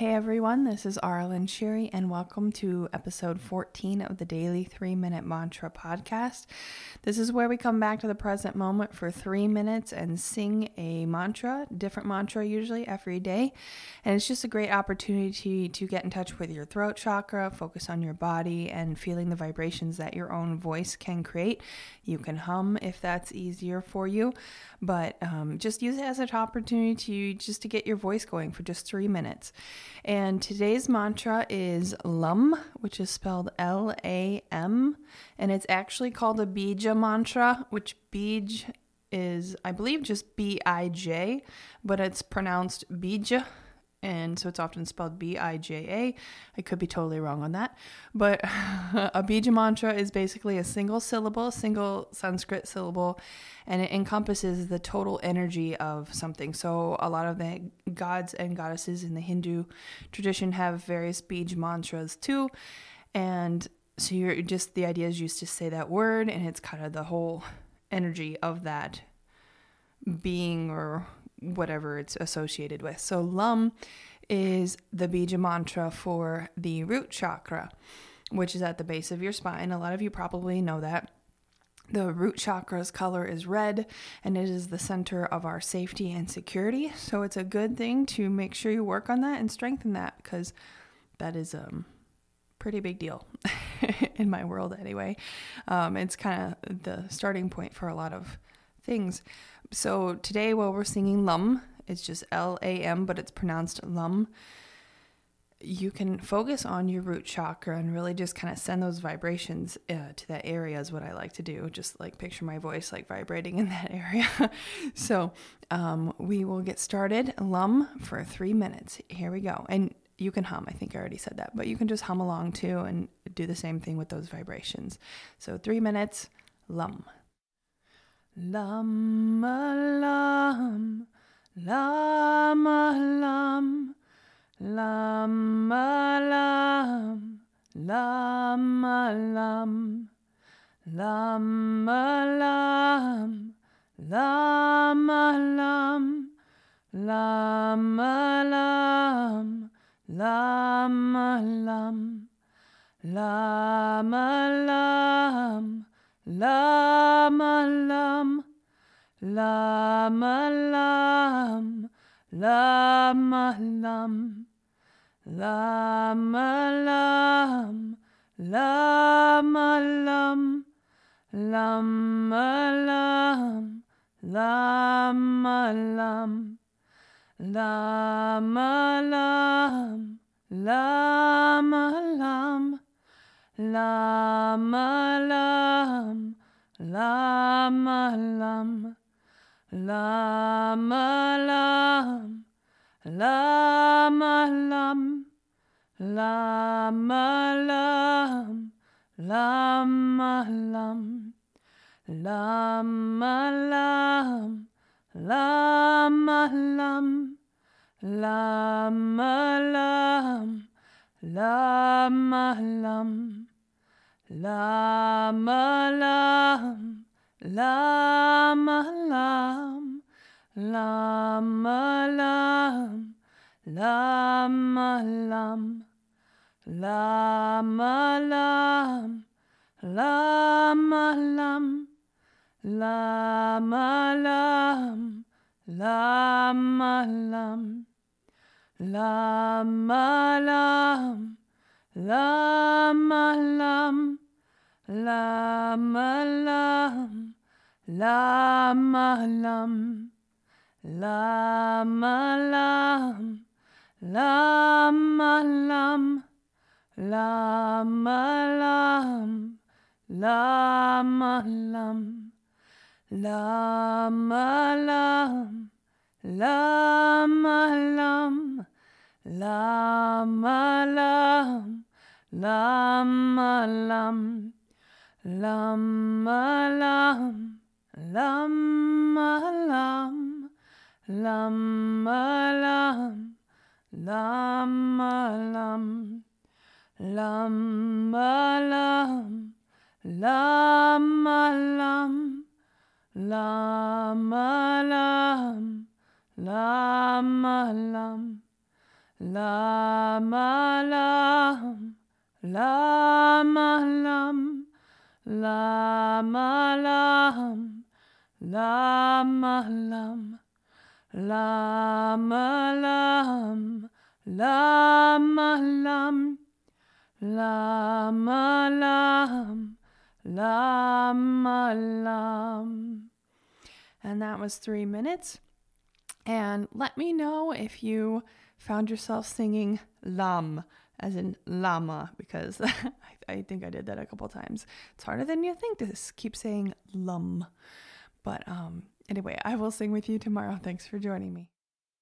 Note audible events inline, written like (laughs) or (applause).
Hey everyone, this is Aaralyn Shiri, and welcome to episode 14 of the Daily 3 Minute Mantra podcast. This is where we come back to the present moment for three minutes and sing a mantra, different mantra usually every day. And it's just a great opportunity to get in touch with your throat chakra, focus on your body, and feeling the vibrations that your own voice can create. You can hum if that's easier for you, but um, just use it as an opportunity to just to get your voice going for just three minutes. And today's mantra is LUM, which is spelled L A M, and it's actually called a Bija mantra, which Bij is, I believe, just B I J, but it's pronounced Bija and so it's often spelled B I J A. I could be totally wrong on that, but (laughs) a bija mantra is basically a single syllable, single Sanskrit syllable, and it encompasses the total energy of something. So a lot of the gods and goddesses in the Hindu tradition have various bija mantras too, and so you're just the idea is used to say that word, and it's kind of the whole energy of that being or whatever it's associated with. So Lum is the bija mantra for the root chakra, which is at the base of your spine. A lot of you probably know that. The root chakra's color is red and it is the center of our safety and security. So it's a good thing to make sure you work on that and strengthen that because that is a um, pretty big deal (laughs) in my world anyway. Um, it's kind of the starting point for a lot of things. So today, while we're singing Lum, it's just L A M, but it's pronounced Lum. You can focus on your root chakra and really just kind of send those vibrations uh, to that area, is what I like to do. Just like picture my voice like vibrating in (laughs) that area. so um, we will get started. Lum for three minutes. Here we go. And you can hum. I think I already said that, but you can just hum along too and do the same thing with those vibrations. So three minutes, lum. Lama lam, lama lam, lama lam, lama lam, lama lam, lama lam, lama lam, lama lam, lama lam. Lama lam, lama lam, lama lam, lama lam, lama lam, lama lam, lama lam, lama lam, lama lam. Lama lam, lama lam, lama lam, lama lam, lama lam, lama lam, lama lam, lama lam, lama lam, lama lam. Lama lam, lama lam, lama lam, lama lam, lama lam, lama lam, lama lam, lama lam, lama lam, lama lam. Lama lam, lama lam, lama lam, lama lam, lama lam, lama lam, lama lam, lama lam, lama lam, lama lam. Lama lam, lama lam, lama lam, lama lam, lama lam, lama lam, lama lam, lama lam, Lama lam, lama lam, lama lam, lama lam, lama lam, lama lam, lama lam, lama lam. And that was three minutes. And let me know if you found yourself singing lam, as in llama, because (laughs) I, I, think I did that a couple times. It's harder than you think to keep saying lum. But um, anyway, I will sing with you tomorrow. Thanks for joining me.